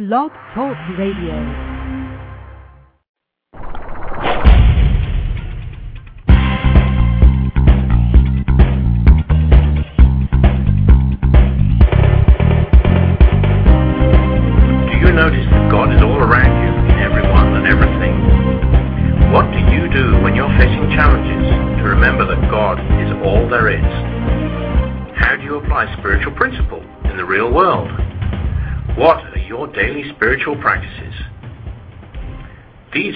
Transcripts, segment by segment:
Blog Talk Radio.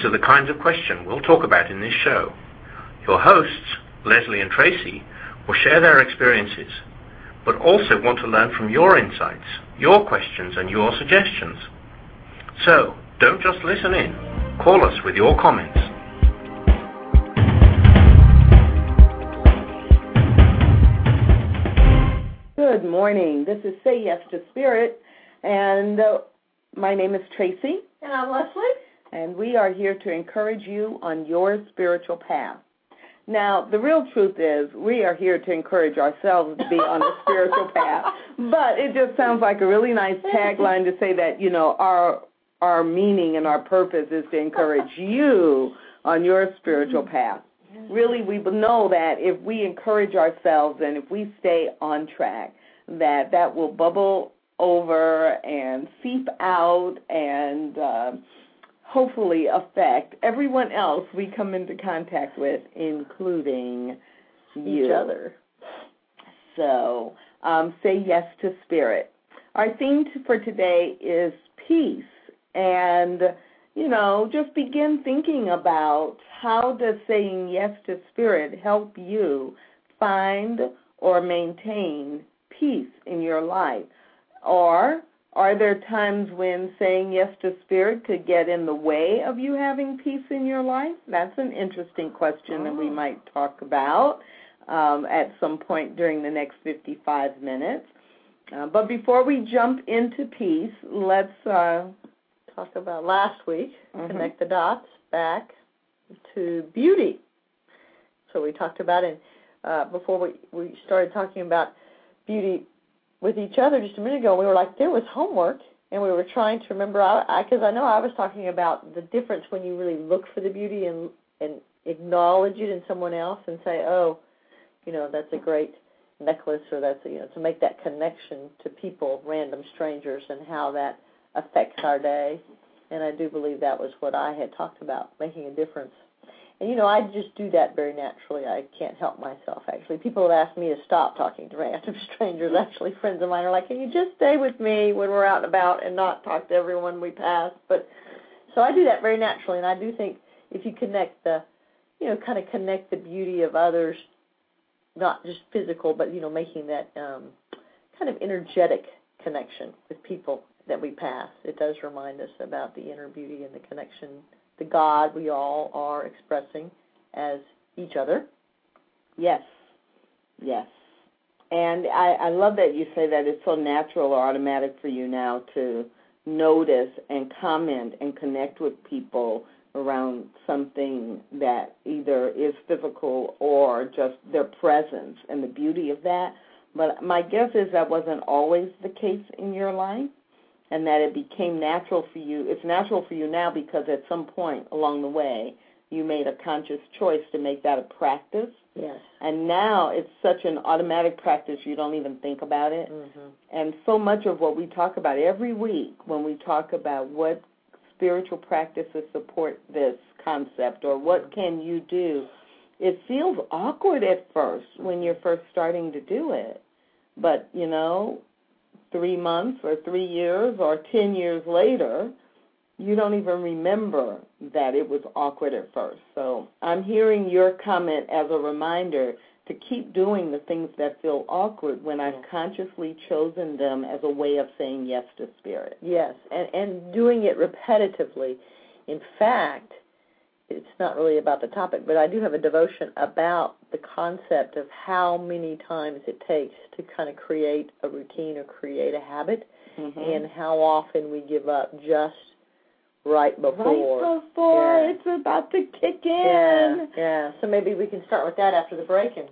Are the kinds of questions we'll talk about in this show. Your hosts, Lesley and Tracy, will share their experiences, but also want to learn from your insights, your questions, and your suggestions. So, don't just listen in. Call us with your comments. Good morning. This is Say Yes to Spirit, and uh, my name is Tracy, And I'm Lesley. And we are here to encourage you on your spiritual path. Now, the real truth is, we are here to encourage ourselves to be on a spiritual path, but it just sounds like a really nice tagline to say that you know our our meaning and our purpose is to encourage you on your spiritual path. Really, we know that if we encourage ourselves and if we stay on track, that that will bubble over and seep out and uh, hopefully affect everyone else we come into contact with, including you. Each other. So, um, say yes to spirit. Our theme for today is peace, and you know, just begin thinking about how does saying yes to spirit help you find or maintain peace in your life, or are there times when saying yes to spirit could get in the way of you having peace in your life? That's an interesting question that we Oh. might talk about um, at some point during the next 55 minutes. Uh, but before we jump into peace, let's. Uh, Talk about last week. Mhm. Connect the dots back to beauty. So we talked about it uh, before we we started talking about beauty with each other just a minute ago. We were like, there was homework, and we were trying to remember. I because I, know I was talking about the difference when you really look for the beauty and and acknowledge it in someone else and say, oh, you know, that's a great necklace or that's a, you know to make that connection to people, random strangers, and how that affects our day. And I do believe that was what I had talked about, making a difference. And you know, I just do that very naturally. I can't help myself. Actually, people have asked me to stop talking to random strangers. Actually, friends of mine are like, "Can you just stay with me when we're out and about and not talk to everyone we pass?" But so I do that very naturally, and I do think if you connect the, you know, kind of connect the beauty of others, not just physical, but you know, making that um, kind of energetic connection with people that we pass. It does remind us about the inner beauty and the connection, the God we all are expressing as each other. Yes, yes. And I, I love that you say that it's so natural or automatic for you now to notice and comment and connect with people around something that either is physical or just their presence and the beauty of that. But my guess is that wasn't always the case in your life and that it became natural for you. It's natural for you now because at some point along the way you made a conscious choice to make that a practice. Yes. And now it's such an automatic practice you don't even think about it. Mm-hmm. And so much of what we talk about every week when we talk about what spiritual practices support this concept or what can you do, it feels awkward at first when you're first starting to do it. But, you know, three months or three years or 10 years later, you don't even remember that it was awkward at first. So I'm hearing your comment as a reminder to keep doing the things that feel awkward when I've consciously chosen them as a way of saying yes to spirit. Yes, and and doing it repetitively. In fact, it's not really about the topic, but I do have a devotion about the concept of how many times it takes to kind of create a routine or create a habit, Mm-hmm. and how often we give up just right before. right before Yeah. it's about to kick in. yeah. So maybe we can start with that after the break and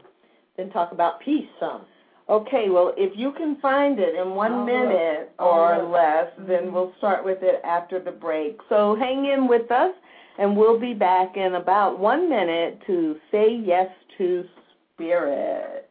then talk about peace some. Okay, well, if you can find it in one I'll minute or I'll look. less, then we'll start with it after the break. So hang in with us, and we'll be back in about one minute to say yes to spirit.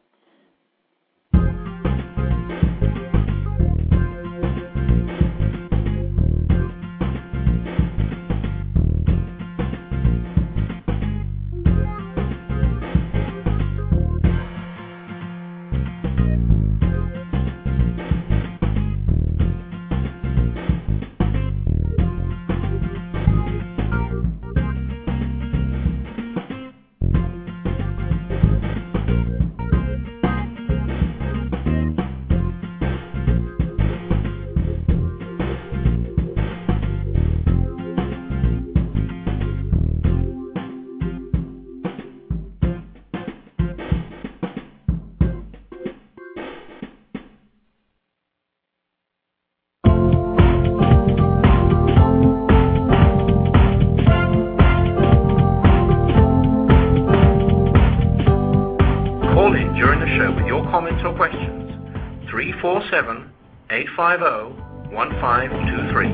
347 850 1523.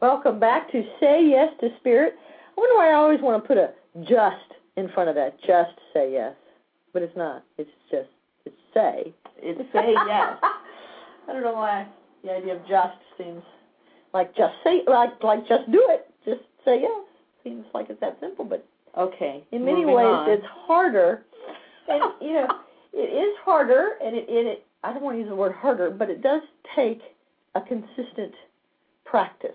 Welcome back to Say Yes to Spirit. I wonder why I always want to put a just in front of that. Just say yes. But it's not. It's just, it's say. It's say yes. I don't know why the idea of just seems like just say, like, like just do it. Just say yes. Seems like it's that simple, but Okay. in many ways on. it's harder. And, you know, it is harder, and it, it, it, I don't want to use the word harder, but it does take a consistent practice.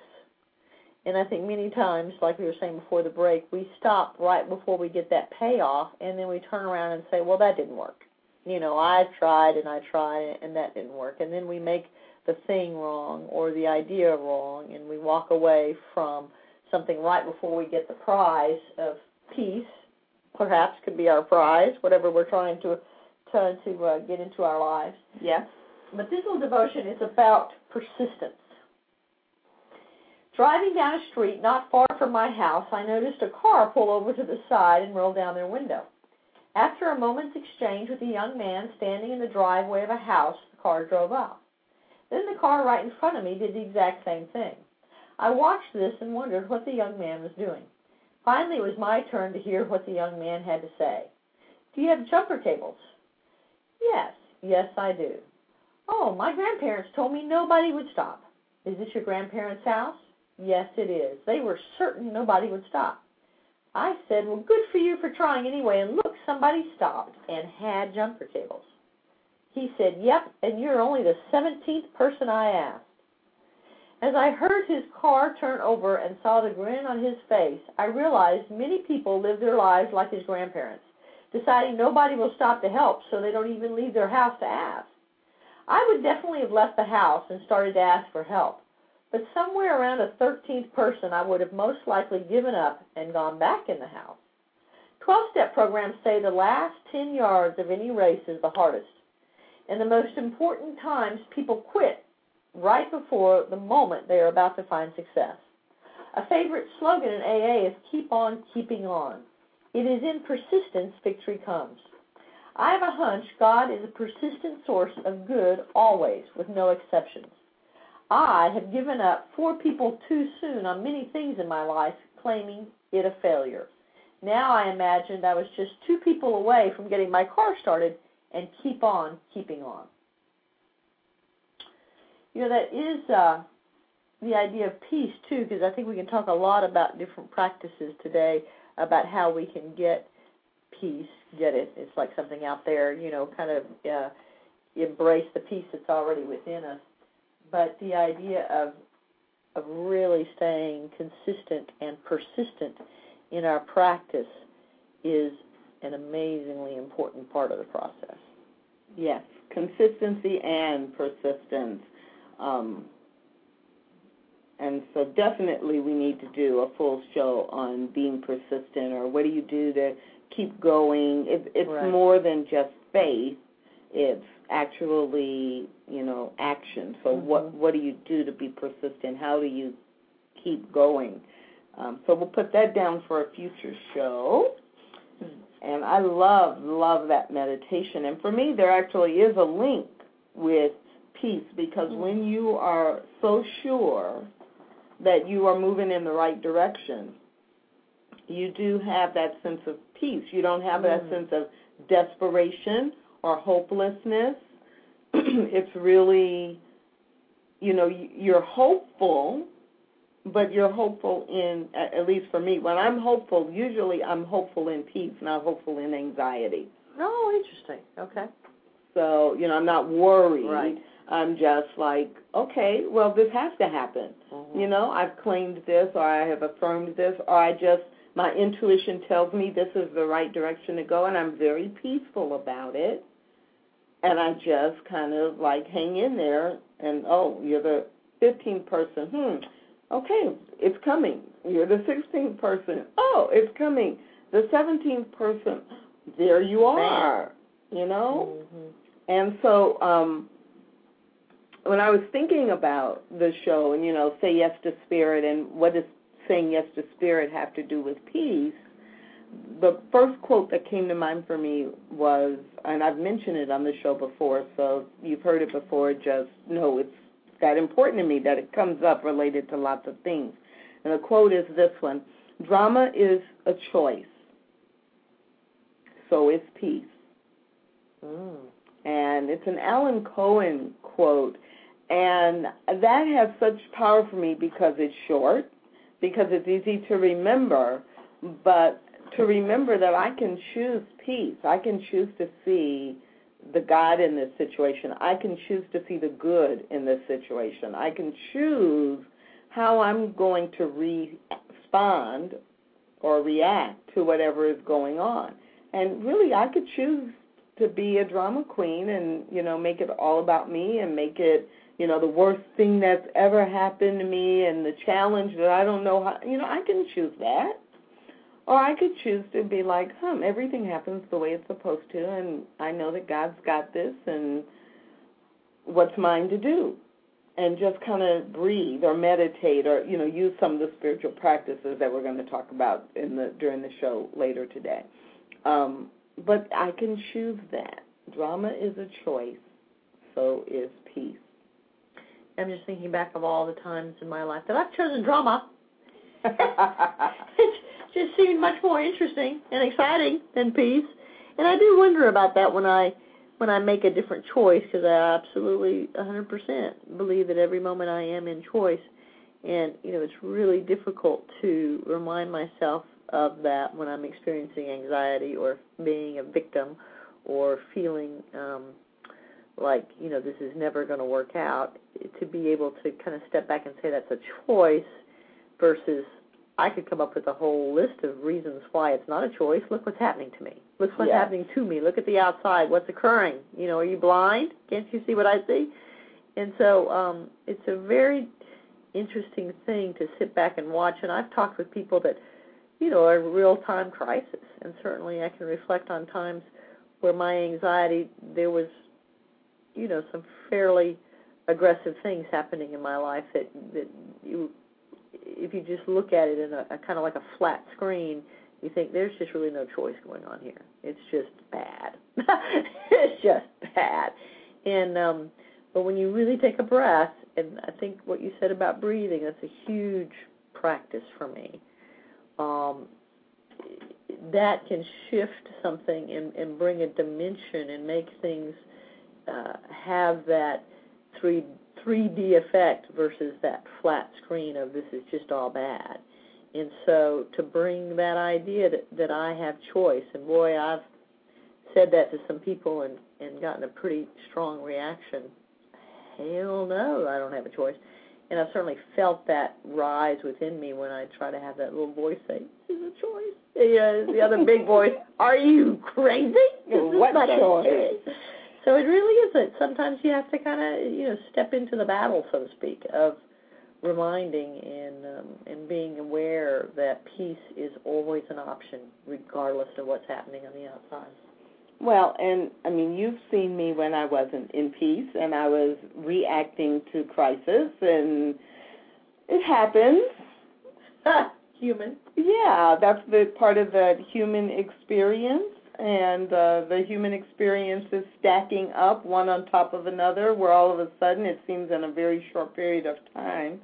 And I think many times, like we were saying before the break, we stop right before we get that payoff, and then we turn around and say, well, that didn't work. You know, I tried and I tried, and that didn't work. And then we make the thing wrong or the idea wrong, and we walk away from something right before we get the prize of peace, perhaps could be our prize, whatever we're trying to trying to uh, get into our lives. Yes. But this little devotion is about persistence. Driving down a street not far from my house, I noticed a car pull over to the side and roll down their window. After a moment's exchange with a young man standing in the driveway of a house, the car drove off. Then the car right in front of me did the exact same thing. I watched this and wondered what the young man was doing. Finally, it was my turn to hear what the young man had to say. Do you have jumper cables? Yes, yes, I do. Oh, my grandparents told me nobody would stop. Is this your grandparents' house? Yes, it is. They were certain nobody would stop. I said, Well, good for you for trying anyway, and look, somebody stopped and had jumper cables. He said, Yep, and you're only the 17th person I asked. As I heard his car turn over and saw the grin on his face, I realized many people live their lives like his grandparents, deciding nobody will stop to help, so they don't even leave their house to ask. I would definitely have left the house and started to ask for help, but somewhere around the 13th person, I would have most likely given up and gone back in the house. 12 step programs say the last 10 yards of any race is the hardest. And the most important times people quit right before the moment they are about to find success. A favorite slogan in AA is keep on keeping on. It is in persistence victory comes. I have a hunch God is a persistent source of good always, with no exceptions. I have given up four people too soon on many things in my life, claiming it a failure. Now I imagined I was just two people away from getting my car started and keep on keeping on. You know, that is uh, the idea of peace, too, because I think we can talk a lot about different practices today about how we can get peace, get it. It's like something out there, you know, kind of uh, embrace the peace that's already within us. But the idea of of really staying consistent and persistent in our practice is an amazingly important part of the process. Yes, consistency and persistence. Um, and so definitely we need to do a full show on being persistent or what do you do to keep going. It, it's Right. more than just faith. it's actually you know action. So Mhm. what what do you do to be persistent? How do you keep going? Um, so we'll put that down for a future show. And I love love that meditation. And for me, there actually is a link with peace because Mhm. when you are so sure that you are moving in the right direction, you do have that sense of peace. You don't have that Mm. sense of desperation or hopelessness. it's really, you know, you're hopeful, but you're hopeful in, at least for me, when I'm hopeful, usually I'm hopeful in peace, not hopeful in anxiety. Oh, interesting. Okay. So, you know, I'm not worried. Right. I'm just like, okay, well, this has to happen. Mhm. You know, I've claimed this or I have affirmed this or I just my intuition tells me this is the right direction to go and I'm very peaceful about it. And I just kind of like hang in there and oh, you're the 15th person. Hmm. Okay, it's coming. You're the 16th person. Oh, it's coming. The 17th person. There you are. You know? Mhm. And so, um, when I was thinking about the show and, you know, say yes to spirit and what does saying yes to spirit have to do with peace, the first quote that came to mind for me was, and I've mentioned it on the show before, so you've heard it before, just know it's that important to me that it comes up related to lots of things. And the quote is this one Drama is a choice, so is peace Mm. and it's an Alan Cohen quote, and that has such power for me because it's short, because it's easy to remember, but to remember that I can choose peace. I can choose to see the God in this situation. I can choose to see the good in this situation. I can choose how I'm going to respond or react to whatever is going on. And really, I could choose to be a drama queen and you know make it all about me and make it you know the worst thing that's ever happened to me and the challenge that I don't know how you know I can choose that or I could choose to be like hmm everything happens the way it's supposed to and I know that God's got this and what's mine to do and just kind of breathe or meditate or you know use some of the spiritual practices that we're going to talk about in the during the show later today um but I can choose that. Drama is a choice, so is peace. I'm just thinking back of all the times in my life that I've chosen drama. just seemed much more interesting and exciting than peace. And I do wonder about that when I when I make a different choice because I absolutely 100% believe that every moment I am in choice. And you know, it's really difficult to remind myself of that when I'm experiencing anxiety or being a victim or feeling um like, you know, this is never going to work out. To be able to kind of step back and say that's a choice versus I could come up with a whole list of reasons why it's not a choice. Look what's happening to me. Look what's happening to me. Look at the outside. What's occurring? You know, are you blind? Can't you see what I see? And so um it's a very interesting thing to sit back and watch and I've talked with people that you know, are real time crisis and certainly I can reflect on times where my anxiety there was you know some fairly aggressive things happening in my life that that you if you just look at it in a, a kind of like a flat screen you think there's just really no choice going on here. It's just bad. It's just bad. And um but when you really take a breath and I think what you said about breathing that's a huge practice for me. Um that can shift something and, and bring a dimension and make things uh, have that three 3D effect versus that flat screen of this is just all bad. And so to bring that idea that, that I have choice, and boy, I've said that to some people and, and gotten a pretty strong reaction. Hell no, I don't have a choice. And I've certainly felt that rise within me when I try to have that little voice say, "This is a choice." Yeah, the other big voice, "Are you crazy? This is What not a choice?" So it really isn't. Sometimes you have to kind of, you know, step into the battle, so to speak, of reminding and um, and being aware that peace is always an option, regardless of what's happening on the outside. Well, and I mean, you've seen me when I wasn't in peace and I was reacting to crisis, and it happens. Human. Yeah, that's the part of the human experience, and uh, the human experience is stacking up one on top of another, where all of a sudden it seems in a very short period of time,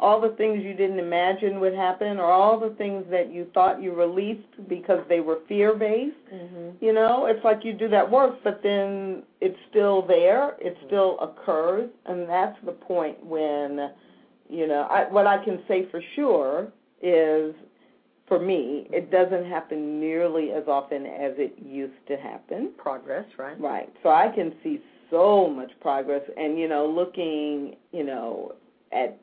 all the things you didn't imagine would happen, or all the things that you thought you released because they were fear based. Mm-hmm. You know, it's like you do that work, but then it's still there, it still occurs, and that's the point when, you know, I, what I can say for sure is for me, it doesn't happen nearly as often as it used to happen. Progress, right? Right. So I can see so much progress and you know, looking, you know, at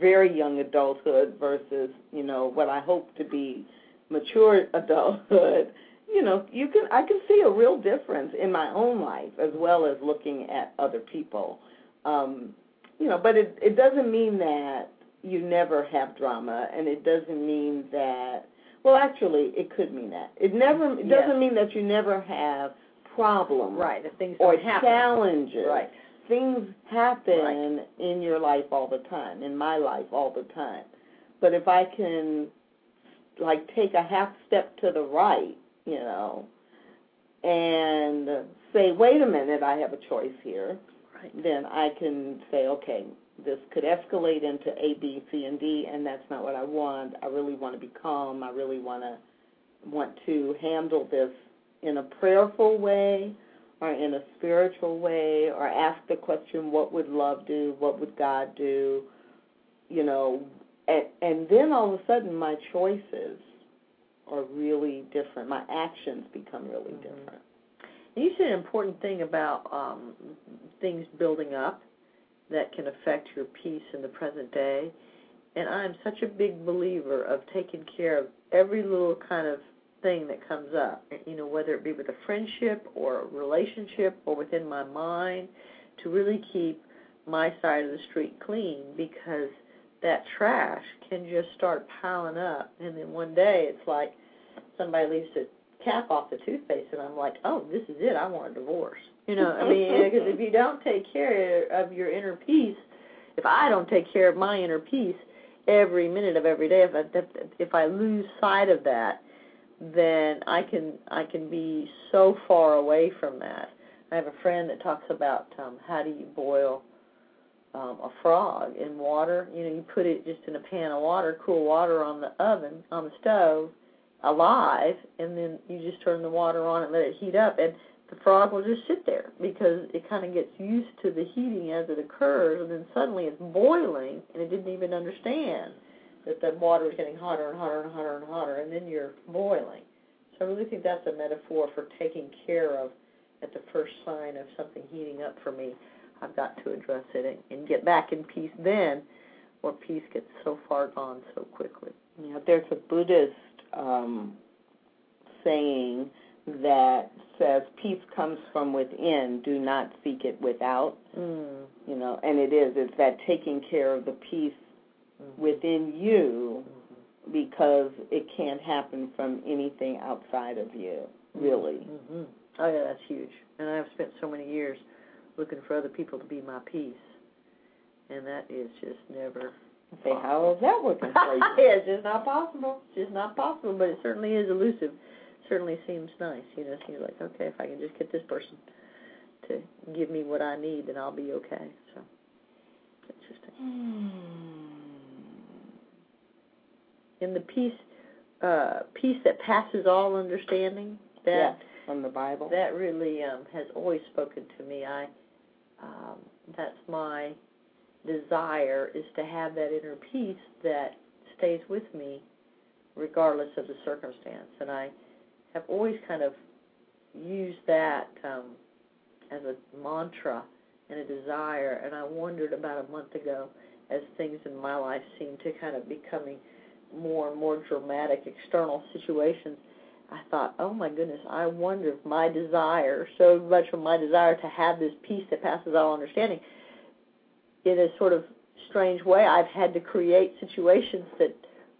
very young adulthood versus, you know, what I hope to be mature adulthood, you know, you can I can see a real difference in my own life as well as looking at other people. Um, you know, but it it doesn't mean that you never have drama, and it doesn't mean that. Well, actually, it could mean that. It never. It doesn't mean that you never have problems Right. If things or happen. challenges. Right. Things happen in your life all the time, in my life all the time. But if I can, like, take a half step to the right, you know, and say, wait a minute, I have a choice here Right. then I can say, okay, this could escalate into A, B, C, and D, and that's not what I want. I really want to be calm. I really want to want to handle this in a prayerful way or in a spiritual way or ask the question, what would love do? What would God do? You know, and, and then all of a sudden my choices are really different. My actions become really Mhm. different. And you said an important thing about um, things building up that can affect your peace in the present day. And I'm such a big believer of taking care of every little kind of thing that comes up, you know, whether it be with a friendship or a relationship or within my mind, to really keep my side of the street clean because that trash can just start piling up. And then one day it's like somebody leaves the cap off the toothpaste, and I'm like, oh, this is it. I want a divorce. You know, I mean, because if you don't take care of your inner peace, if I don't take care of my inner peace every minute of every day, if I, if I lose sight of that, then I can I can be so far away from that. I have a friend that talks about um, how do you boil um, a frog in water. You know, you put it just in a pan of water, cool water on the oven on the stove, alive, and then you just turn the water on and let it heat up, and the frog will just sit there because it kind of gets used to the heating as it occurs, and then suddenly it's boiling, and it didn't even understand that the water is getting hotter and hotter and hotter and hotter, and then you're boiling. So I really think that's a metaphor for taking care of at the first sign of something heating up for me. I've got to address it and, and get back in peace then, where peace gets so far gone so quickly. Yeah, there's a Buddhist um, saying that says peace comes from within. Do not seek it without. Mm. You know, and it is. It's that taking care of the peace Mm-hmm. within you because it can't happen from anything outside of you. Really. hmm Oh yeah, that's huge. And I've spent so many years looking for other people to be my peace, and that is just never. Say, how is that working for you? it's just not possible. It's just not possible. But it certainly is elusive. Certainly seems nice. You know, it seems like okay, if I can just get this person to give me what I need, then I'll be okay. So interesting. Hmm. In the peace, uh, peace that passes all understanding. That Yes, from the Bible. that really um, has always spoken to me. I um, that's my desire is to have that inner peace that stays with me regardless of the circumstance, and I have always kind of used that um, as a mantra and a desire. And I wondered about a month ago as things in my life seemed to kind of becoming more and more dramatic external situations I thought, oh my goodness, I wonder if my desire, so much of my desire to have this peace that passes all understanding, in a sort of strange way, I've had to create situations that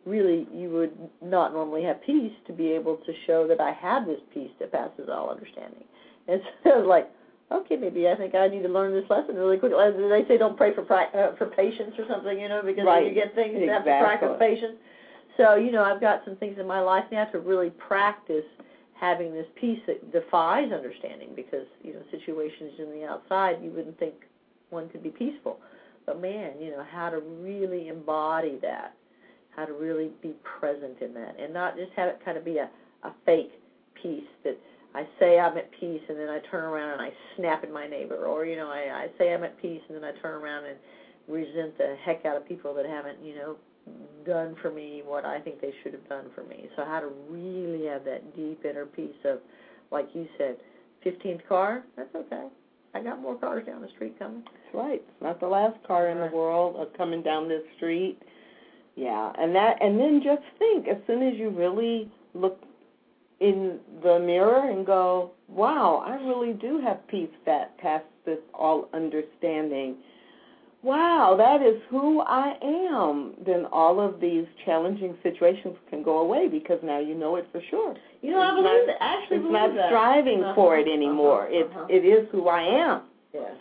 really you would not normally have peace to be able to show that I had this peace that passes all understanding. And so I was like, okay, maybe I think I need to learn this lesson really quickly. They say, don't pray for uh, for patience or something, you know, because right. you get things, exactly. you have to practice patience. So you know, I've got some things in my life now to really practice having this peace that defies understanding because you know situations in the outside you wouldn't think one could be peaceful but man you know how to really embody that how to really be present in that and not just have it kind of be a, a fake peace that I say I'm at peace and then I turn around and I snap at my neighbor or you know I, I say I'm at peace and then I turn around and resent the heck out of people that haven't you know done for me what I think they should have done for me. So how to really have that deep inner peace of, like you said, 15th car, that's okay. I got more cars down the street coming. That's right. It's not the last car in the world of coming down this street. Yeah, and that, and then just think, as soon as you really look in the mirror and go, "Wow, I really do have peace that passes this all understanding." Wow, that is who I am, then all of these challenging situations can go away because now you know it for sure. You know, I believe not, that. Actually, it's believe not that. striving uh-huh, for it anymore. Uh-huh, it it is who I am. Yes.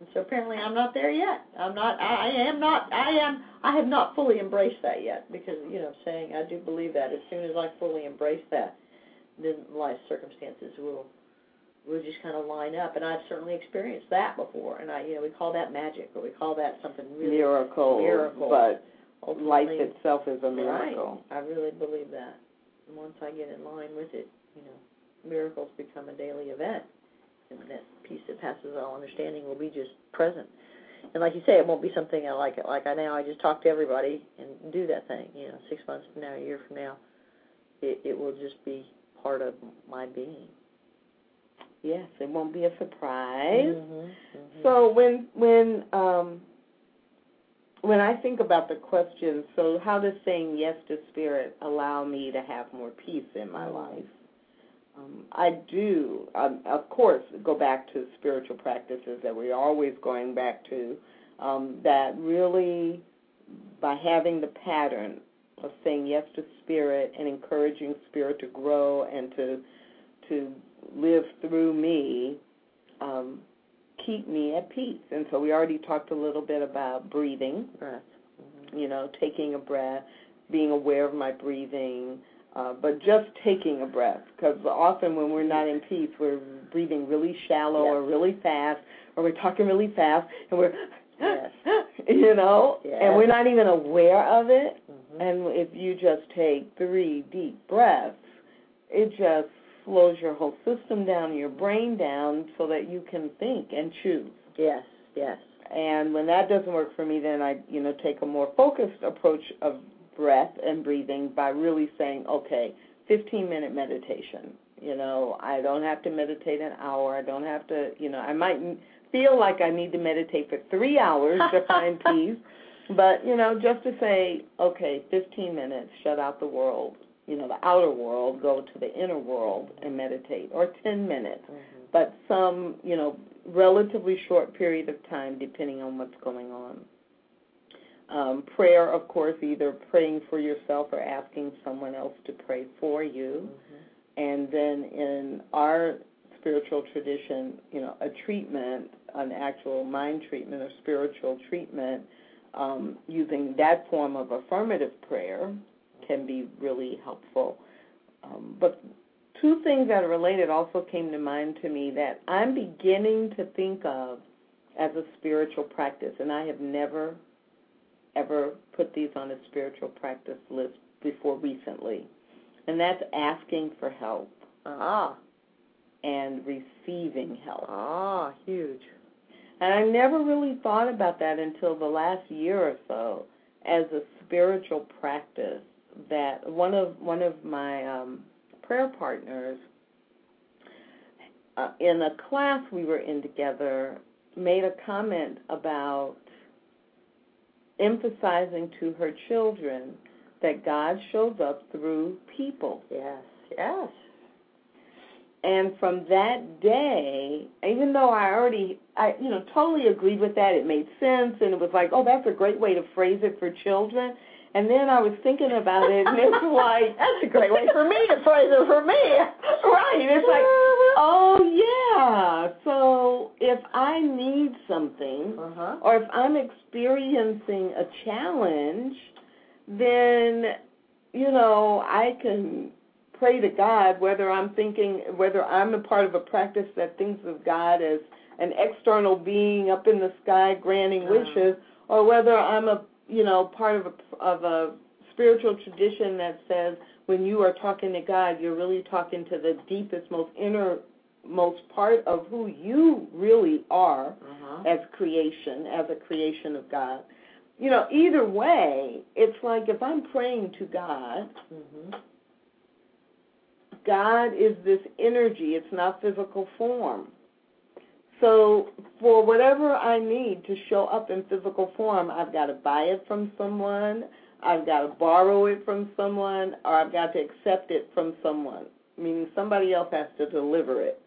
And so apparently, I'm not there yet. I'm not. I am not. I am. I have not fully embraced that yet because you know, saying I do believe that as soon as I fully embrace that, then life circumstances will will just kind of line up. And I've certainly experienced that before. And I, you know, we call that magic, or we call that something really miracle. Miracle. But Ultimately, life itself is a miracle. Right. I really believe that. And once I get in line with it, you know, miracles become a daily event, and that peace that passes all understanding will be just present. And like you say, it won't be something I like it like I now. I just talk to everybody and do that thing. You know, six months from now, a year from now, it, it will just be part of my being. Yes, it won't be a surprise. Mm-hmm, mm-hmm. So when when um, when I think about the question, so how does saying yes to spirit allow me to have more peace in my mm-hmm. life? Um, I do, um, of course, go back to spiritual practices that we're always going back to. Um, that really, by having the pattern of saying yes to spirit and encouraging spirit to grow and to to live through me, um, keep me at peace. And so we already talked a little bit about breathing, breath. Mm-hmm. you know, taking a breath, being aware of my breathing, uh, but just taking a breath. Because often when we're not in peace, we're breathing really shallow yes. or really fast, or we're talking really fast, and we're, yes. you know, yes. and we're not even aware of it. Mm-hmm. And if you just take three deep breaths, it just slows your whole system down, your brain down, so that you can think and choose. Yes, yes. And when that doesn't work for me, then I, you know, take a more focused approach of breath and breathing by really saying, okay, 15 minute meditation. You know, I don't have to meditate an hour. I don't have to, you know, I might feel like I need to meditate for three hours to find peace. But, you know, just to say, okay, 15 minutes, shut out the world, you know, the outer world, go to the inner world and meditate, or 10 minutes, mm-hmm. but some, you know, relatively short period of time depending on what's going on. Um, prayer, of course, either praying for yourself or asking someone else to pray for you. Mm-hmm. And then in our spiritual tradition, you know, a treatment, an actual mind treatment or spiritual treatment, um, using that form of affirmative prayer can be really helpful. Um, but two things that are related also came to mind to me that I'm beginning to think of as a spiritual practice, and I have never, ever put these on a spiritual practice list before recently, and that's asking for help. Ah. And receiving help. Ah, huge. And I never really thought about that until the last year or so as a spiritual practice that one of one of my um, prayer partners uh, in a class we were in together made a comment about emphasizing to her children that God shows up through people. Yes, yes. And from that day, even though I already, I you know, totally agreed with that, it made sense, and it was like, oh, that's a great way to phrase it for children. And then I was thinking about it, and it's like that's a great way for me to phrase it for me. right? It's like, oh yeah. So if I need something, uh-huh. or if I'm experiencing a challenge, then you know I can pray to God. Whether I'm thinking, whether I'm a part of a practice that thinks of God as an external being up in the sky granting Uh-huh. wishes, or whether I'm a you know part of a of a spiritual tradition that says when you are talking to God, you're really talking to the deepest, most innermost part of who you really are Uh-huh. as creation, as a creation of God. You know, either way, it's like if I'm praying to God, Mhm. God is this energy, it's not physical form. So, for whatever I need to show up in physical form, I've got to buy it from someone, I've got to borrow it from someone, or I've got to accept it from someone, meaning somebody else has to deliver it.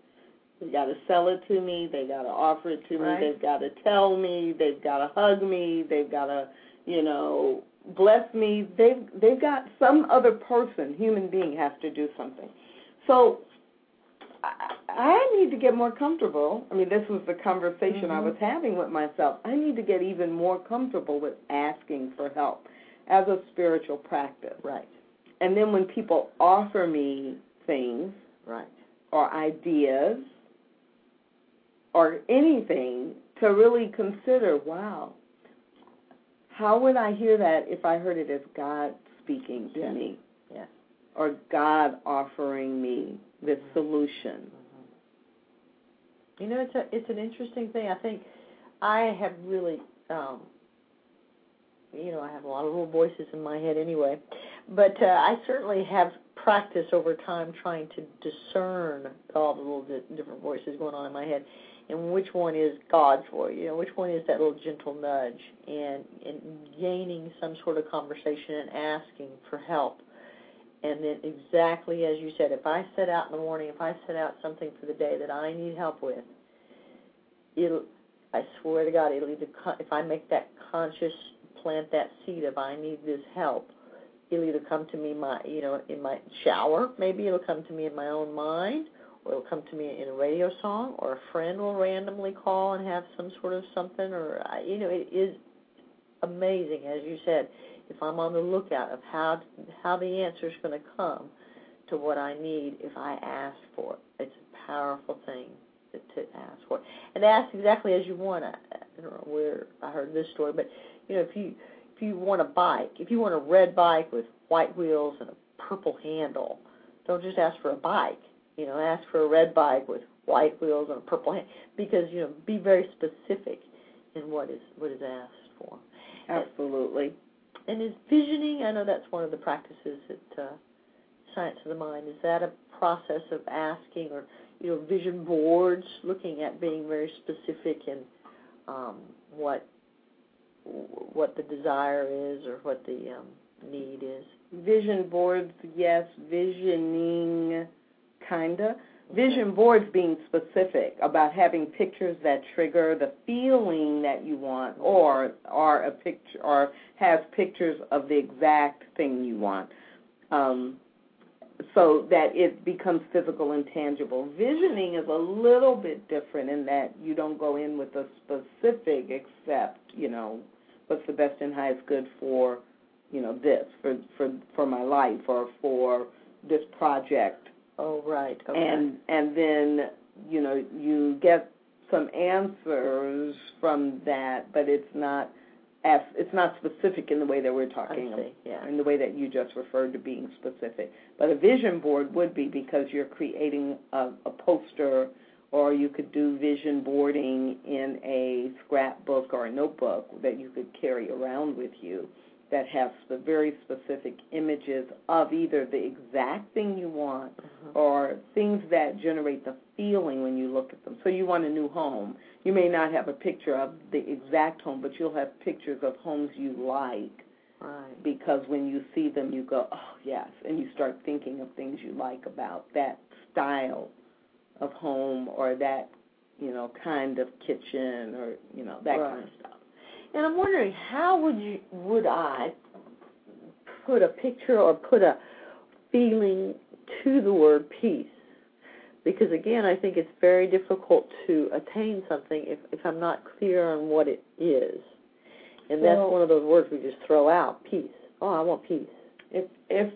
They got to sell it to me, they got to offer it to Right. me, they've got to tell me, they've got to hug me, they've got to, you know, bless me. They've they've got some other person, human being has to do something. So I, I need to get more comfortable. I mean, this was the conversation I Mhm. was having with myself. I need to get even more comfortable with asking for help as a spiritual practice. Right. And then when people offer me things Right. or ideas or anything, to really consider, wow, how would I hear that if I heard it as God speaking to Yes. me? Or God offering me this solution? You know, it's a it's an interesting thing. I think I have really, um, you know, I have a lot of little voices in my head anyway, but uh, I certainly have practice over time trying to discern all the little di- different voices going on in my head, and which one is God's voice. You know, which one is that little gentle nudge, and and gaining some sort of conversation and asking for help. And then exactly as you said, if I set out in the morning, if I set out something for the day that I need help with, it'll I swear to God, it'll either if I make that conscious plant that seed of I need this help, it'll either come to me my you know in my shower, maybe it'll come to me in my own mind, or it'll come to me in a radio song, or a friend will randomly call and have some sort of something, or you know it is amazing as you said. If I'm on the lookout of how how the answer is going to come to what I need if I ask for it, it's a powerful thing to, to ask for, and ask exactly as you want. I, don't know where I heard this story, but you know if you if you want a bike, if you want a red bike with white wheels and a purple handle, don't just ask for a bike. You know, ask for a red bike with white wheels and a purple hand because you know be very specific in what is what is asked for. Absolutely. And is visioning? I know that's one of the practices at uh, Science of the Mind. Is that a process of asking, or you know, vision boards, looking at being very specific in um, what what the desire is or what the um, need is? Vision boards, yes. Visioning, kinda. Vision boards being specific about having pictures that trigger the feeling that you want, or are a picture, or has pictures of the exact thing you want, um, so that it becomes physical and tangible. Visioning is a little bit different in that you don't go in with a specific, except you know what's the best and highest good for you know this for for for my life or for this project Oh, right. Okay. and and then you know you get some answers from that but it's not as it's not specific in the way that we're I talking see. Yeah. in the way that you just referred to being specific but a vision board would be because you're creating a, a poster or you could do vision boarding in a scrapbook or a notebook that you could carry around with you that has the very specific images of either the exact thing you want Mhm. or things that generate the feeling when you look at them. So you want a new home. You may not have a picture of the exact home, but you'll have pictures of homes you like Right. because when you see them you go, "Oh, yes," and you start thinking of things you like about that style of home or that, you know, kind of kitchen or, you know, that kind of stuff. And I'm wondering how would you would I put a picture or put a feeling to the word peace. Because again, I think it's very difficult to attain something if, if I'm not clear on what it is. And that's Well- one of those words we just throw out, peace. Oh, I want peace. If if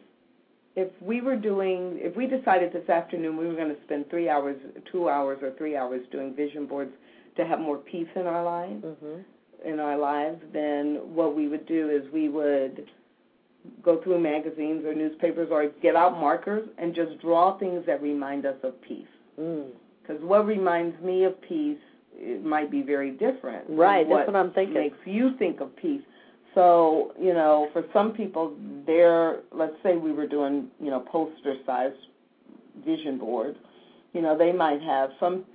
if we were doing, if we decided this afternoon we were going to spend three hours, two hours, or three hours doing vision boards to have more peace in our lives, Mhm. In our lives, then what we would do is we would go through magazines or newspapers or get out markers and just draw things that remind us of peace. Mm. Because what reminds me of peace it might be very different. Right, what that's what I'm thinking. makes you think of peace. So, you know, for some people, they're, let's say we were doing, you know, poster sized vision boards, you know, they might have, some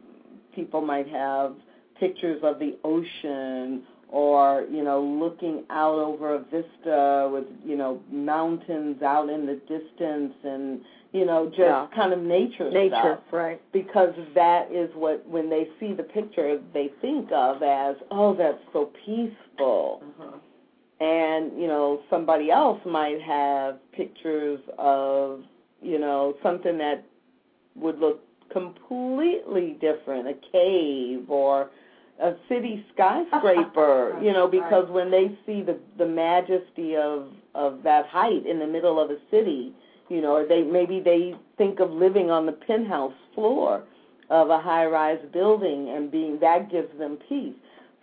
people might have pictures of the ocean or, you know, looking out over a vista with, you know, mountains out in the distance and, you know, just Yeah. kind of nature Nature, stuff right. because that is what when they see the picture they think of as oh that's so peaceful mm-hmm. and you know somebody else might have pictures of you know something that would look completely different a cave or a city skyscraper you know because when they see the the majesty of of that height in the middle of a city you know or they maybe they think of living on the penthouse floor of a high rise building and being that gives them peace.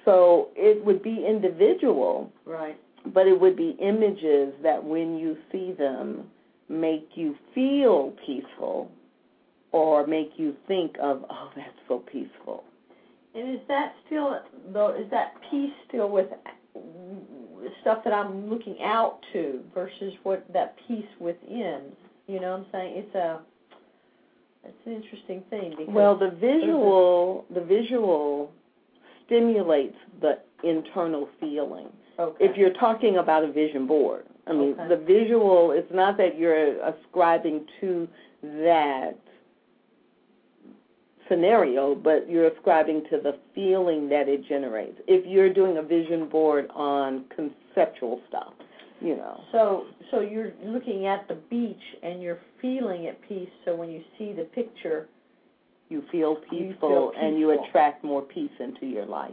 So it would be individual Right. but it would be images that when you see them make you feel peaceful or make you think of oh that's so peaceful And is that still though? Is that peace still with stuff that I'm looking out to versus what that peace within? You know what I'm saying? It's a it's an interesting thing because well the visual the visual stimulates the internal feeling okay. if you're talking about a vision board i mean Okay. the visual it's not that you're ascribing to that scenario but you're ascribing to the feeling that it generates. If you're doing a vision board on conceptual stuff you know. So so you're looking at the beach and you're feeling at peace. So when you see the picture, you feel You peaceful, and you attract more peace into your life.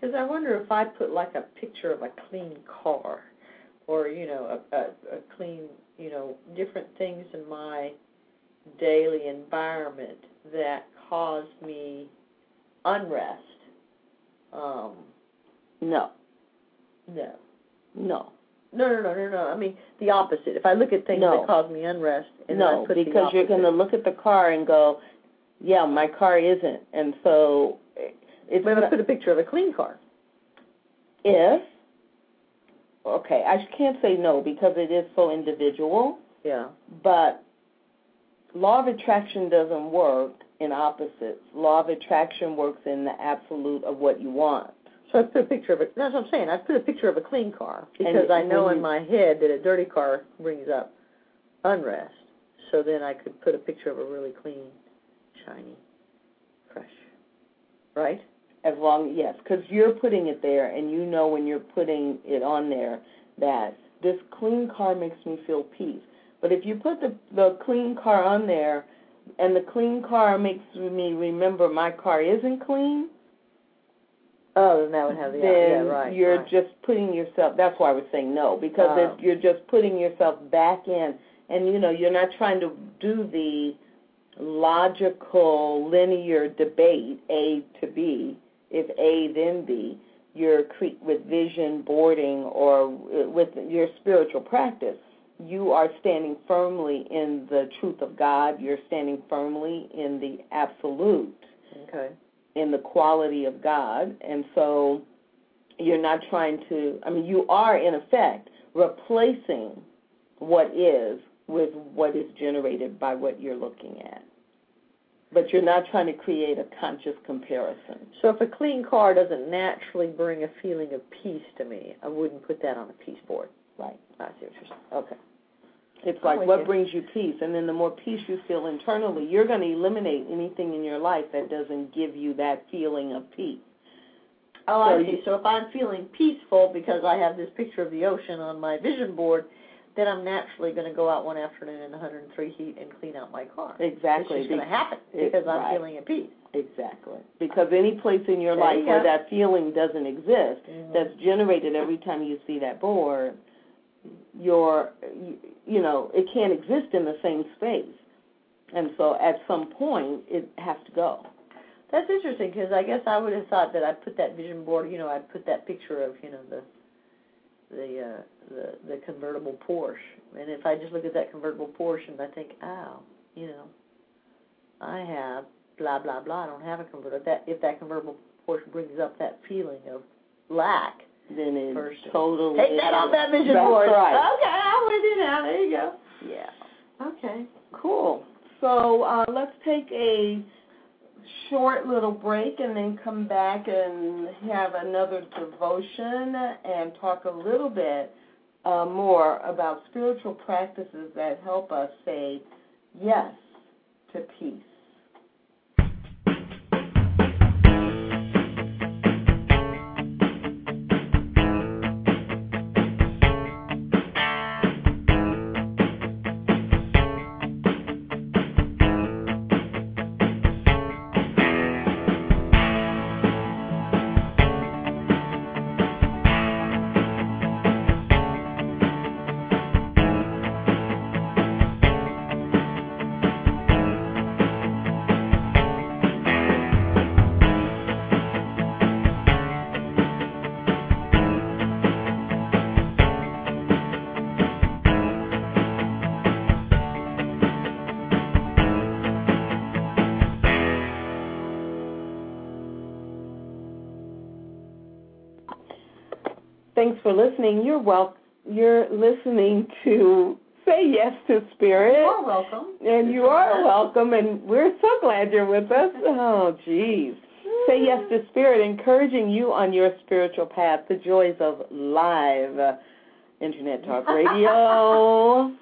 Because I wonder if I put like a picture of a clean car, or you know, a, a, a clean, you know, different things in my daily environment that cause me unrest. Um, no no. no No, no, no, no, no. I mean the opposite. If I look at things No. that cause me unrest, and then I no put the because you're going to look at the car and go yeah my car isn't and so it's But I put a picture of a clean car. if okay i can't say no because it is so individual Yeah. but law of attraction doesn't work in opposites law of attraction works in the absolute of what you want So I put a picture of it. That's what I'm saying. I put a picture of a clean car because And I know in you- my head that a dirty car brings up unrest. So then I could put a picture of a really clean, shiny, fresh. Right? as long yes because you're putting it there and you know when you're putting it on there that this clean car makes me feel peace but if you put the the clean car on there and the clean car makes me remember my car isn't clean Oh, then that would have the then yeah, right. you're right. just putting yourself that's why I was saying no because Oh. you're just putting yourself back in and you know you're not trying to do the logical linear debate A to B if A then B you're cre- with vision boarding or uh, with your spiritual practice you are standing firmly in the truth of God you're standing firmly in the absolute okay. in the quality of God, and so you're not trying to. I mean, you are in effect replacing what is with what is generated by what you're looking at, but you're not trying to create a conscious comparison. So if a clean car doesn't naturally bring a feeling of peace to me, I wouldn't put that on a peace board. Right. I see what you're saying. Okay. It's like what you. brings you peace, and then the more peace you feel internally, you're going to eliminate anything in your life that doesn't give you that feeling of peace. Oh, So I you- see. So if I'm feeling peaceful because I have this picture of the ocean on my vision board, then I'm naturally going to go out one afternoon in 103 heat and clean out my car. Exactly. It's going to happen because I'm right. feeling at peace. Exactly. Because any place in your There life you where that feeling doesn't exist, Mhm. that's generated every time you see that board, your, you, know, it can't exist in the same space. And so at some point, it has to go. That's interesting because I guess I would have thought that I'd put that vision board, you know, I'd put that picture of, you know, the the uh, the the convertible Porsche, and if I just look at that convertible Porsche and I think, oh, you know, I have blah blah blah. I don't have a convertible. That if that convertible Porsche brings up that feeling of lack, Then it First. totally. take that off that vision That's board. right. Okay, I'm with you now. There you go. Yeah. Okay. Cool. So uh, let's take a short little break and then come back and have another devotion and talk a little bit uh, more about spiritual practices that help us say yes to peace. For listening. You're welcome. You're listening to Say Yes to Spirit. You're welcome. And you are welcome, and we're so glad you're with us. Oh, geez. Say Yes to Spirit, encouraging you on your spiritual path, the joys of live uh, Internet Talk Radio.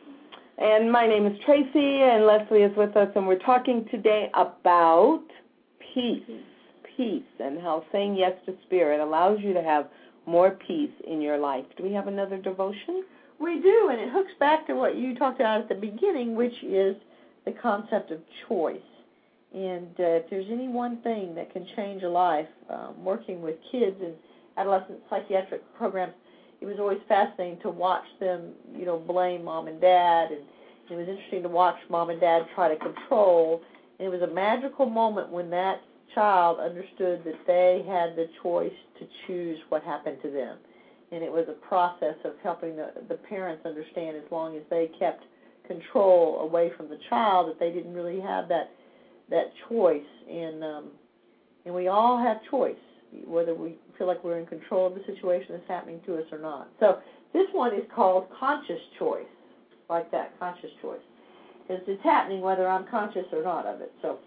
and my name is Tracy, and Lesley is with us, and we're talking today about peace. Peace, and how saying yes to Spirit allows you to have more peace in your life. Do we have another devotion? We do, and it hooks back to what you talked about at the beginning, which is the concept of choice. And uh, if there's any one thing that can change a life, um, working with kids in adolescent psychiatric programs, it was always fascinating to watch them, you know, blame mom and dad, and it was interesting to watch mom and dad try to control. And it was a magical moment when that child understood that they had the choice to choose what happened to them. And it was a process of helping the, the parents understand as long as they kept control away from the child that they didn't really have that that choice. And um and we all have choice whether we feel like we're in control of the situation that's happening to us or not. So this one is called conscious choice like that conscious choice. Because it's happening whether i'm conscious or not of it. So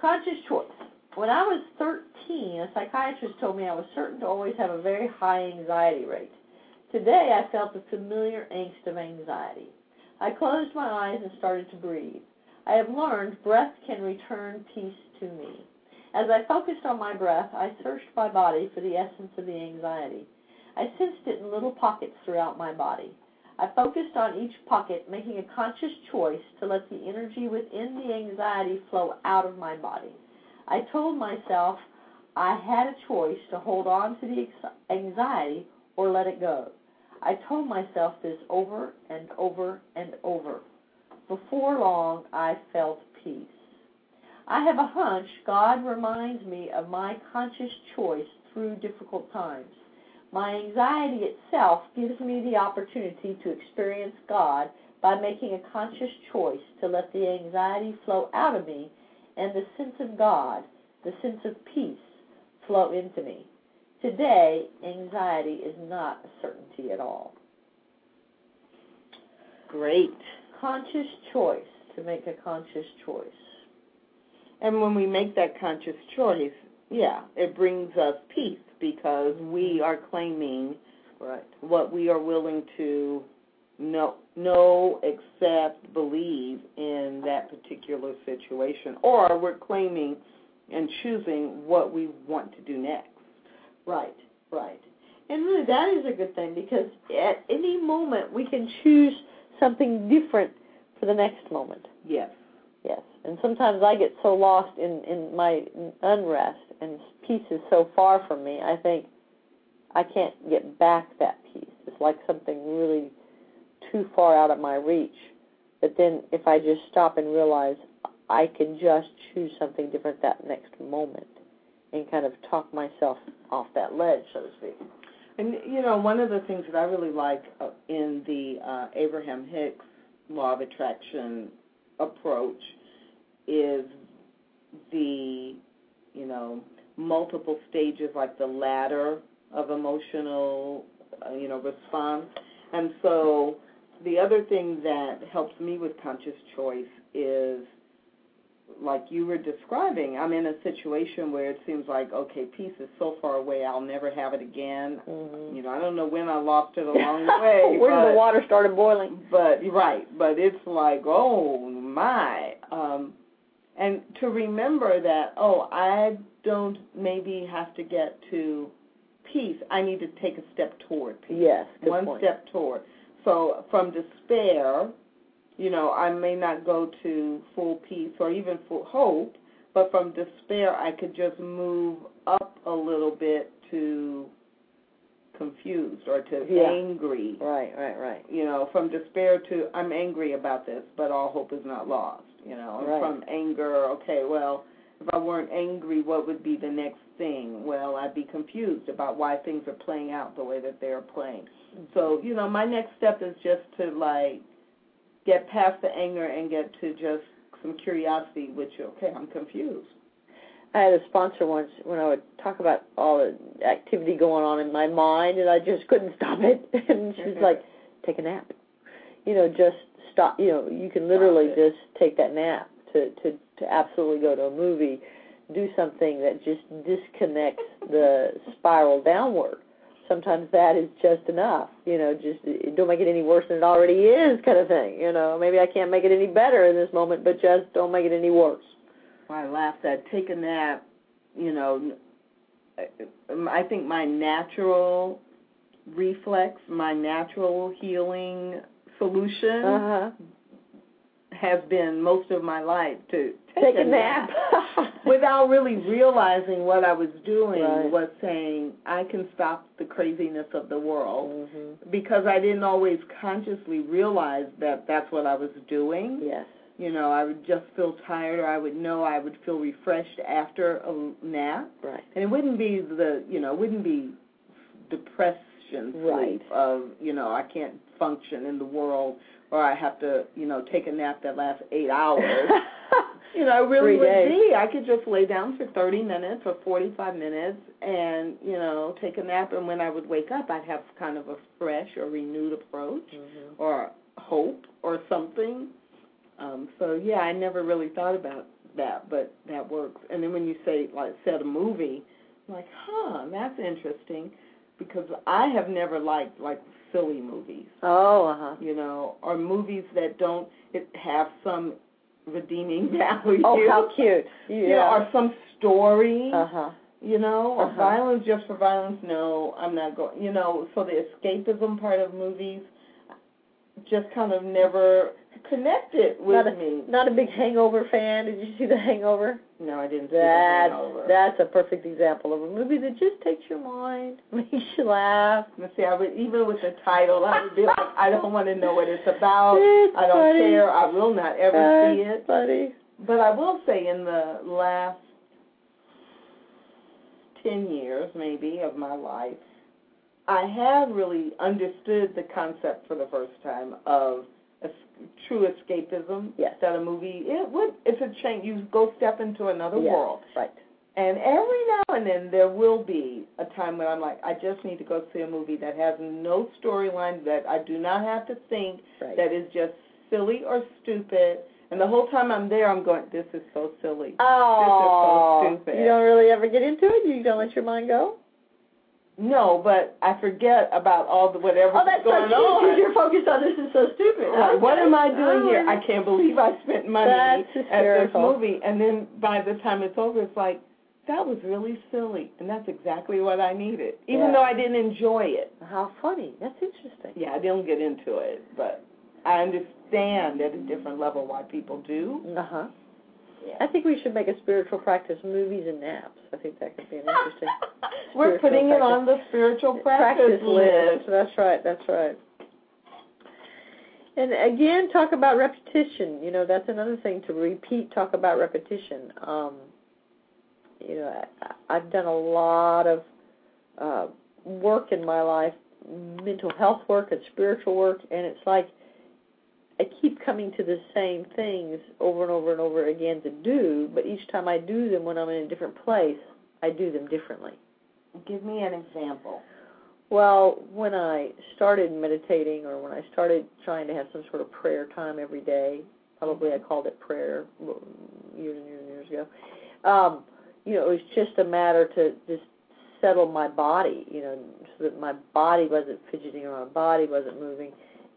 conscious choice when I was 13, a psychiatrist told me I was certain to always have a very high anxiety rate. Today, I felt the familiar angst of anxiety. I closed my eyes and started to breathe. I have learned breath can return peace to me. As I focused on my breath, I searched my body for the essence of the anxiety. I sensed it in little pockets throughout my body. I focused on each pocket, making a conscious choice to let the energy within the anxiety flow out of my body. I told myself I had a choice to hold on to the anxiety or let it go. I told myself this over and over and over. Before long, I felt peace. I have a hunch God reminds me of my conscious choice through difficult times. My anxiety itself gives me the opportunity to experience God by making a conscious choice to let the anxiety flow out of me and the sense of God, the sense of peace, flow into me. Today, anxiety is not a certainty at all. Great. Conscious choice to make a conscious choice. And when we make that conscious choice, yeah, it brings us peace because we mm-hmm. are claiming Right. what we are willing to know, know, accept, believe in that particular situation, or we're claiming and choosing what we want to do next. Right, right. And really, that is a good thing because at any moment we can choose something different for the next moment. Yes. Yes. And sometimes I get so lost in in my unrest and peace is so far from me. I think I can't get back that peace. It's like something really too far out of my reach. But then if I just stop and realize I can just choose something different that next moment and kind of talk myself off that ledge, so to speak. And you know, one of the things that I really like uh, in the uh, Abraham Hicks law of attraction approach is the you know multiple stages, like the ladder of emotional uh, you know response. And so the other thing that helps me with conscious choice is like you were describing, I'm in a situation where it seems like, okay, peace is so far away, I'll never have it again. Mm-hmm. You know, I don't know when I lost it along the way. Where but, the water started boiling? But right, but it's like, oh my. Um, and to remember that, oh, I don't maybe have to get to peace. I need to take a step toward peace. Yes, One point. step toward. So from despair, you know, I may not go to full peace or even full hope, but from despair, I could just move up a little bit to confused or to Yeah. angry. Right, right, right. You know, from despair to I'm angry about this, but all hope is not lost. You know, Right. from anger, okay, well, if I weren't angry, what would be the next thing? Well, I'd be confused about why things are playing out the way that they're playing. Mm-hmm. So, you know, my next step is just to like get past the anger and get to just some curiosity, which okay, I'm confused. I had a sponsor once when I would talk about all the activity going on in my mind, and I just couldn't stop it. And she's like, "Take a nap." You know, just stop. You know, you can literally just take that nap to to to absolutely go to a movie, do something that just disconnects the spiral downward. Sometimes that is just enough. You know, just don't make it any worse than it already is, kind of thing. You know, maybe I can't make it any better in this moment, but just don't make it any worse. I laughed at take a nap. You know, I think my natural reflex, my natural healing solution Uh huh. has been most of my life to Take a nap. without really realizing what I was doing Right. was saying I can stop the craziness of the world hmm because I didn't always consciously realize that that's what I was doing. Yes. You know, I would just feel tired or I would know I would feel refreshed after a nap. Right. And it wouldn't be the, you know, it wouldn't be depression sleep Right. of, you know, I can't function in the world or I have to, you know, take a nap that lasts 8 hours. You know, it really Three would days. be. I could just lay down for 30 minutes or 45 minutes and, you know, take a nap. And when I would wake up, I'd have kind of a fresh or renewed approach Mhm. or hope or something. Um, so, yeah, I never really thought about that, but that works. And then when you say, like, set a movie, I'm like, huh, that's interesting because I have never liked, like, silly movies Oh, uh huh. you know, or movies that don't it have some redeeming value. Oh, how cute. You know, or some story, Uh huh. you know, or Uh-huh. violence just for violence. No, I'm not going. You know, so the escapism part of movies just kind of never connected with Not a, me. not a big Hangover fan. Did you see The Hangover? No, I didn't see That's that's a perfect example of a movie that just takes your mind, makes you laugh. Let's see, I would even with the title, I would be like, I don't want to know what it's about. It's I don't funny. care. I will not ever see it. funny. But I will say, in the last ten years, maybe, of my life, I have really understood the concept for the first time of true escapism. Yes. That a movie, it would, it's a change. You go step into another Yes, world. Right. And every now and then there will be a time when I'm like, I just need to go see a movie that has no storyline, that I do not have to think, Right. that is just silly or stupid. And the whole time I'm there, I'm going, this is so silly. Oh, This is so stupid. you don't really ever get into it. You don't let your mind go. No, but I forget about all the whatever Oh, that's so going cute because you're focused on this is so stupid. Like, what am I doing here? I can't believe I spent money at this movie. And then by the time it's over, it's like, that was really silly, and that's exactly what I needed, even Yeah. though I didn't enjoy it. How funny. That's interesting. Yeah, I didn't get into it, but I understand at a different level why people do. Uh huh. Yeah. I think we should make a spiritual practice movies and naps. I think that could be an interesting We're putting it on the spiritual practice, list. That's right. That's right. And again, talk about repetition. You know, that's another thing to repeat. Talk about repetition. Um, you know, I, I've done a lot of uh, work in my life, mental health work and spiritual work, and it's like I keep coming to the same things over and over and over again to do, but each time I do them when I'm in a different place, I do them differently. Give me an example. Well, when I started meditating or when I started trying to have some sort of prayer time every day, probably I called it prayer years and years and years ago. Um, you know, it was just a matter to just settle my body, you know, so that my body wasn't fidgeting or my body wasn't moving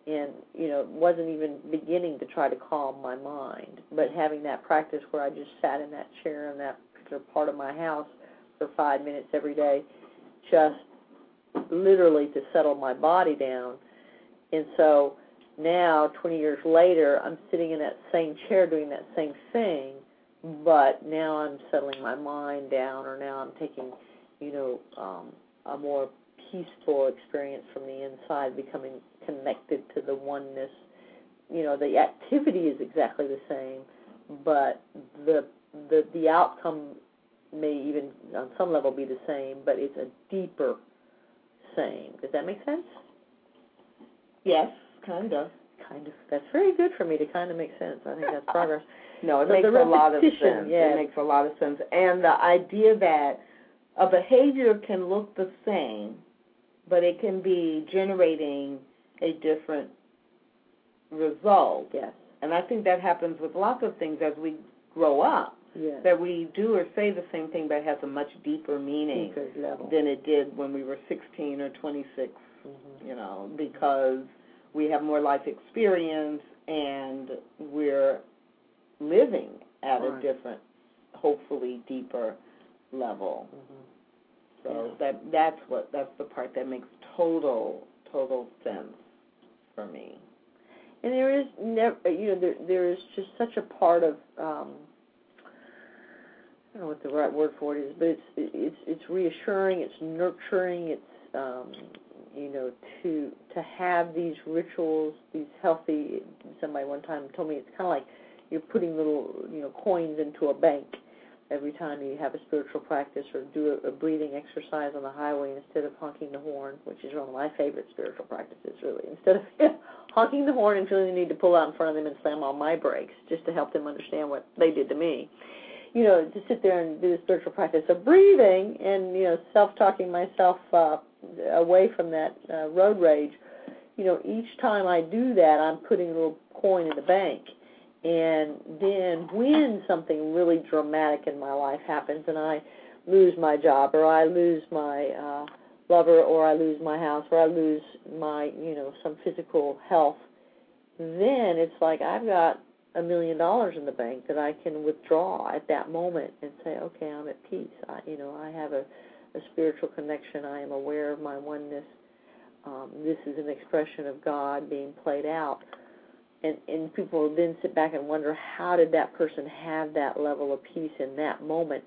and, you know, wasn't even beginning to try to calm my mind. But having that practice where I just sat in that chair in that particular part of my house for five minutes every day, just literally to settle my body down. And so now, 20 years later, I'm sitting in that same chair doing that same thing, but now I'm settling my mind down, or now I'm taking, you know, um, a more peaceful experience from the inside, becoming connected to the oneness. You know, the activity is exactly the same, but the the the outcome may even on some level be the same, but it's a deeper same. Does that make sense? Yes, kind of. Kind of. That's very good for me to kind of make sense. I think that's progress. No, it So makes a lot of sense. yeah. It makes a lot of sense. And the idea that a behavior can look the same, but it can be generating a different result. Yes. And I think that happens with lots of things as we grow up. Yes. That we do or say the same thing, but it has a much deeper meaning Deeper level. than it did when we were 16 or 26 Mhm. you know, because we have more life experience and we're living at a different, hopefully deeper level. Mhm. So that that's what that's the part that makes total total sense for me. And there is never, you know, there there is just such a part of um, I don't know what the right word for it is, but it's it's it's reassuring, it's nurturing, it's um, you know to to have these rituals, these healthy. Somebody one time told me it's kind of like you're putting little you know coins into a bank every time you have a spiritual practice or do a, a breathing exercise on the highway instead of honking the horn, which is one of my favorite spiritual practices, really. Instead of honking the horn and feeling the need to pull out in front of them and slam on my brakes just to help them understand what they did to me. You know, to sit there and do the spiritual practice of breathing and, you know, self talking myself uh, away from that uh, road rage. You know, each time I do that, I'm putting a little coin in the bank. And then when something really dramatic in my life happens and I lose my job or I lose my uh, lover or I lose my house or I lose my, you know, some physical health, then it's like I've got a million dollars in the bank that I can withdraw at that moment and say, okay, I'm at peace. I, you know, I have a, a spiritual connection. I am aware of my oneness. Um, this is an expression of God being played out. And, and people then sit back and wonder, how did that person have that level of peace in that moment?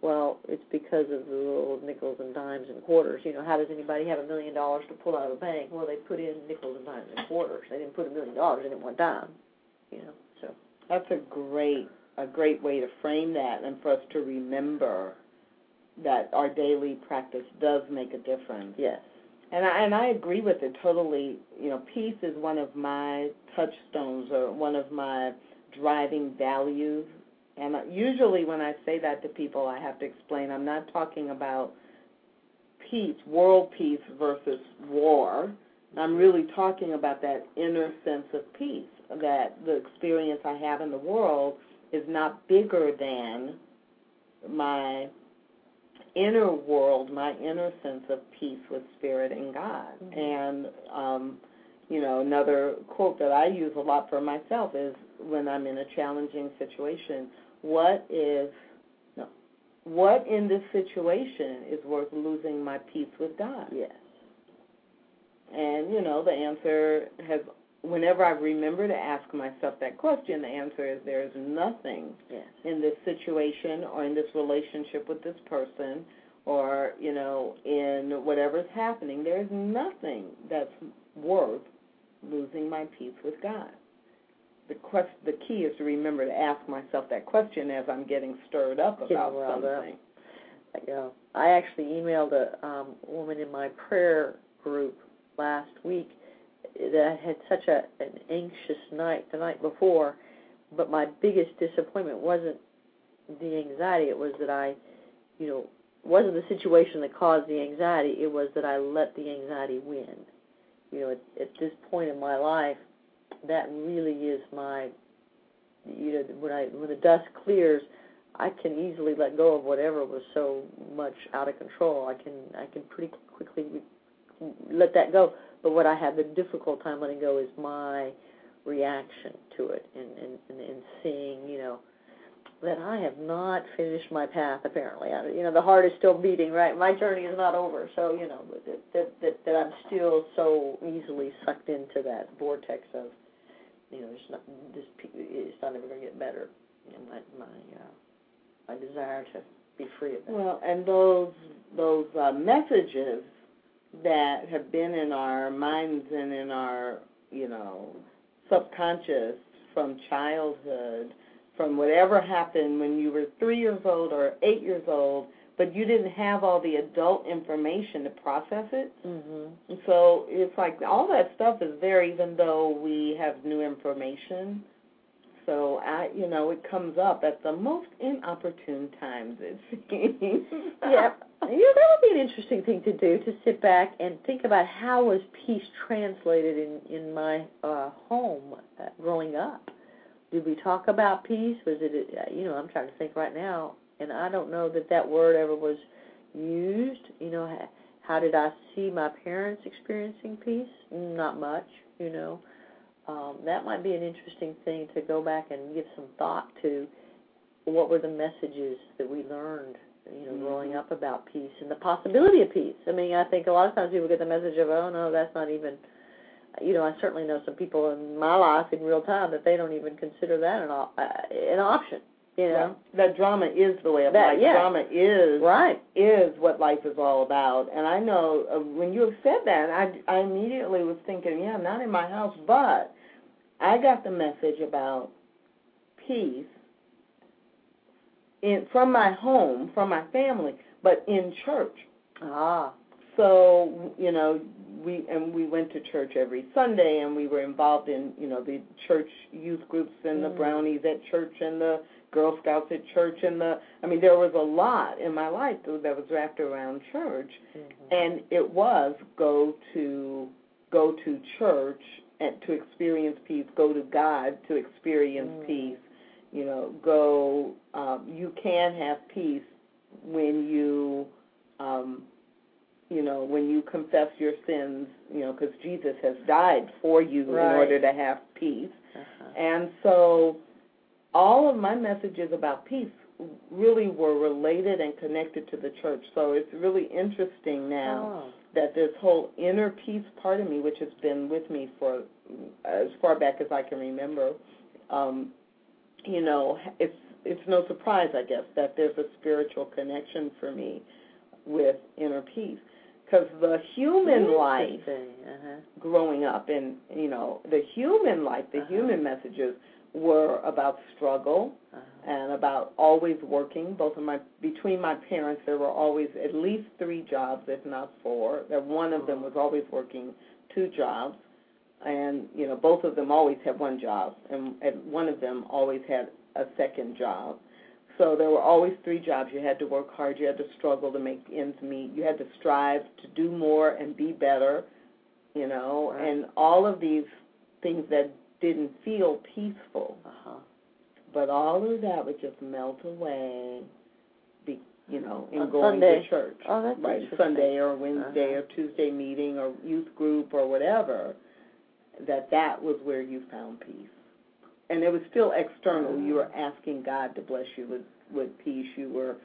Well, it's because of the little nickels and dimes and quarters. You know, how does anybody have a million dollars to pull out of the bank? Well, they put in nickels and dimes and quarters. They didn't put a million dollars in it one time. You know, so That's a great a great way to frame that and for us to remember that our daily practice does make a difference. yes, And I and I agree with it totally. You know, peace is one of my touchstones or one of my driving values. And usually when I say that to people, I have to explain I'm not talking about peace, world peace versus war. I'm really talking about that inner sense of peace, that the experience I have in the world is not bigger than my inner world, my inner sense of peace with spirit and God. Mhm. And um, you know, another quote that I use a lot for myself is when I'm in a challenging situation, what is no, what in this situation is worth losing my peace with God? Yes. And, you know, the answer has, whenever I remember to ask myself that question, the answer is there is nothing Yes. in this situation or in this relationship with this person or, you know, in whatever's happening. There is nothing that's worth losing my peace with God. The quest, the key is to remember to ask myself that question as I'm getting stirred up Getting about up. something. I know. I actually emailed a um, woman in my prayer group last week that had such a an anxious night the night before, but my biggest disappointment wasn't the anxiety. It was that I, you know, wasn't the situation that caused the anxiety. It was that I let the anxiety win. You know, at, at this point in my life, that really is my, you know, when I when the dust clears, I can easily let go of whatever was so much out of control. I can I can pretty quickly let that go. But what I have the difficult time letting go is my reaction to it and and, and, and seeing you know that I have not finished my path. Apparently, I, you know the heart is still beating. Right, my journey is not over. So you know that that that, I'm still so easily sucked into that vortex of you know it's not this it's not ever going to get better. Know, my my uh, my desire to be free of that. Well, and those those uh, messages that have been in our minds and in our you know subconscious from childhood, from whatever happened when you were three years old or eight years old, but you didn't have all the adult information to process it. Mhm. So it's like all that stuff is there, even though we have new information. So I, you know, it comes up at the most inopportune times. It seems. yeah, you know, that would be an interesting thing to do to sit back and think about how was peace translated in in my uh, home uh, growing up. Did we talk about peace? Was it, uh, you know, I'm trying to think right now, and I don't know that that word ever was used. You know, how did I see my parents experiencing peace? Not much, you know. Um, that might be an interesting thing to go back and give some thought to. What were the messages that we learned, you know, growing Mhm. up about peace and the possibility of peace? I mean, I think a lot of times people get the message of, oh no, that's not even. You know, I certainly know some people in my life in real time that they don't even consider that an op- uh, an option. You know, Right. that drama is the way of That- life. yeah. Drama is right? is what life is all about. And I know uh, when you have said that, I I immediately was thinking, yeah, not in my house, but I got the message about peace in from my home, from my family, but in church. Ah, So you know, we and we went to church every Sunday, and we were involved in you know the church youth groups and the Mm. brownies at church and the Girl Scouts at church and the I mean there was a lot in my life that was wrapped around church, mhm. and it was go to go to church and to experience peace, go to God to experience Mm. peace. You know, go. Um, you can have peace when you um, you know, when you confess your sins, you know, because Jesus has died for you Right. in order to have peace. Uh-huh. And so all of my messages about peace really were related and connected to the church. So it's really interesting now Oh. that this whole inner peace part of me, which has been with me for as far back as I can remember, um, you know, it's it's no surprise, I guess, that there's a spiritual connection for me with inner peace, because the human life Uh-huh. growing up and you know the human life the Uh-huh. human messages were about struggle Uh-huh. and about always working. Both of my between my parents there were always at least three jobs if not four that one of them was always working two jobs. And you know both of them always had one job and, and one of them always had a second job. So there were always three jobs. You had to work hard. You had to struggle to make ends meet. You had to strive to do more and be better you know? Right. and all of these things that didn't feel peaceful Uh-huh. but all of that would just melt away be you know in On going Sunday. to church Oh, that's right sunday or wednesday Uh-huh. or tuesday meeting or youth group or whatever that that was where you found peace and it was still external you were asking god to bless you with with peace you were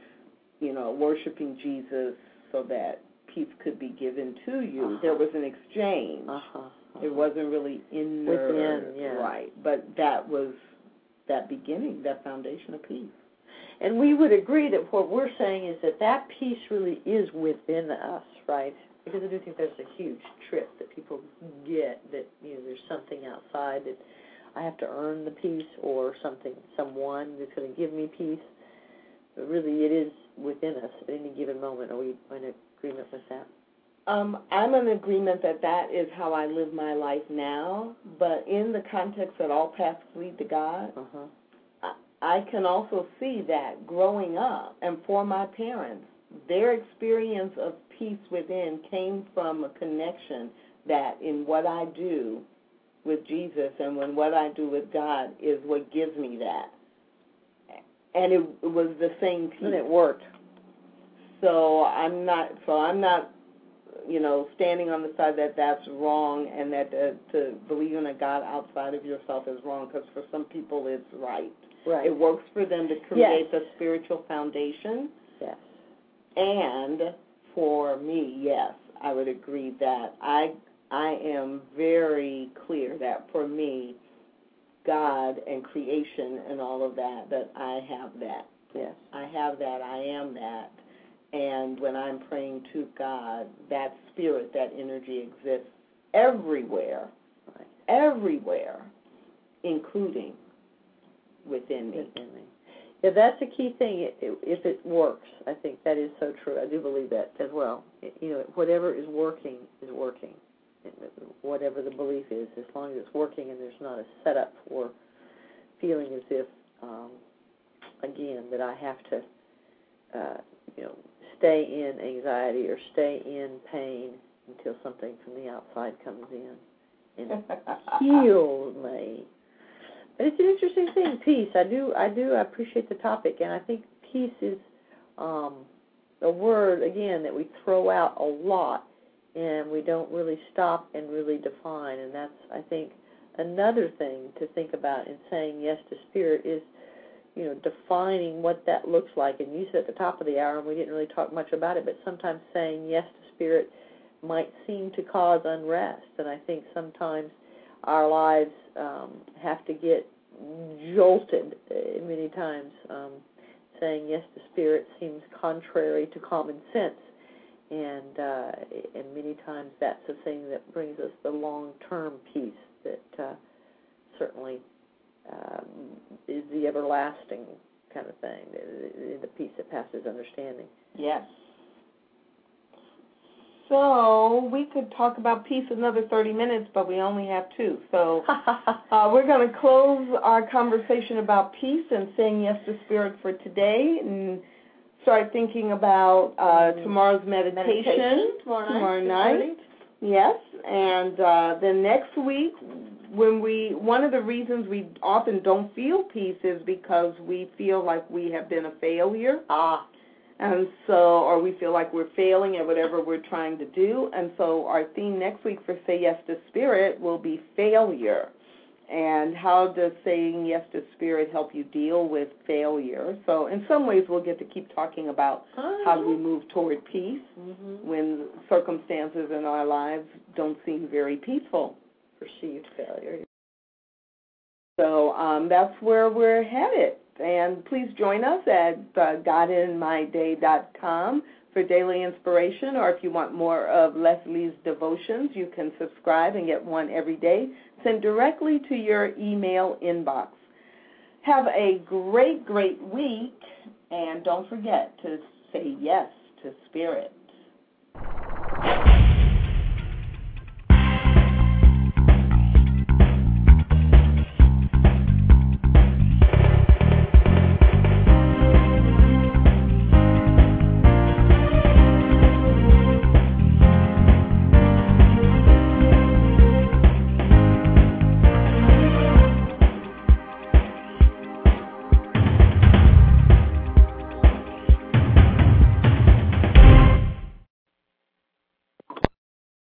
you know, worshiping Jesus so that peace could be given to you. Uh-huh. There was an exchange. Uh-huh. It wasn't really inner, Within, yeah. right? But that was that beginning, that foundation of peace. And we would agree that what we're saying is that that peace really is within us, right? Because I do think there's a huge trip that people get that you know there's something outside that I have to earn the peace or something, someone that's going to give me peace. But really, it is within us at any given moment. Are we in agreement with that? Um, I'm in agreement that that is how I live my life now, but in the context that all paths lead to God, Uh-huh. I can also see that growing up, and for my parents, their experience of peace within came from a connection that in what I do with Jesus and when what I do with God is what gives me that. And it, it was the same peace. And it worked. So I'm not. So I'm not. You know, standing on the side that that's wrong, and that uh, to believe in a God outside of yourself is wrong, because for some people it's right. Right. It works for them to create the spiritual foundation, yes. and for me, yes, I would agree that I I am very clear that for me, God and creation and all of that, that I have that. Yes. I have that. I am that. And when I'm praying to God, that spirit, that energy exists everywhere, Right. everywhere, including within me. Within me. Yeah, that's a key thing. If it works, I think that is so true. I do believe that as well. It, you know, whatever is working is working. Whatever the belief is, as long as it's working and there's not a setup for feeling as if, um, again, that I have to, uh, you know, stay in anxiety or stay in pain until something from the outside comes in and heals me. But it's an interesting thing, peace. I do, I do I appreciate the topic, and I think peace is um, a word again that we throw out a lot, and we don't really stop and really define. And that's, I think, another thing to think about in saying yes to spirit is, you know, defining what that looks like. And you said at the top of the hour, and we didn't really talk much about it, but sometimes saying yes to spirit might seem to cause unrest, and I think sometimes our lives um, have to get jolted uh, many times. Um, saying yes to spirit seems contrary to common sense, and uh, and many times that's the thing that brings us the long-term peace that uh, certainly um, is the everlasting kind of thing, the, the peace that passes understanding. Yes. So we could talk about peace another 30 minutes, but we only have two. So uh, we're going to close our conversation about peace and saying yes to spirit for today, and start thinking about uh, tomorrow's meditation, Meditation tomorrow night. tomorrow night. Yes, and uh, then next week, when we one of the reasons we often don't feel peace is because we feel like we have been a failure. Ah, And so, or we feel like we're failing at whatever we're trying to do. And so, our theme next week for Say Yes to Spirit will be failure. And how does saying yes to Spirit help you deal with failure? So, in some ways, we'll get to keep talking about how do we move toward peace mm-hmm. when circumstances in our lives don't seem very peaceful. Perceived failure. So um, that's where we're headed. And please join us at uh, GodInMyDay.com for daily inspiration, or if you want more of Lesley's devotions, you can subscribe and get one every day sent directly to your email inbox. Have a great, great week, and don't forget to say yes to Spirit.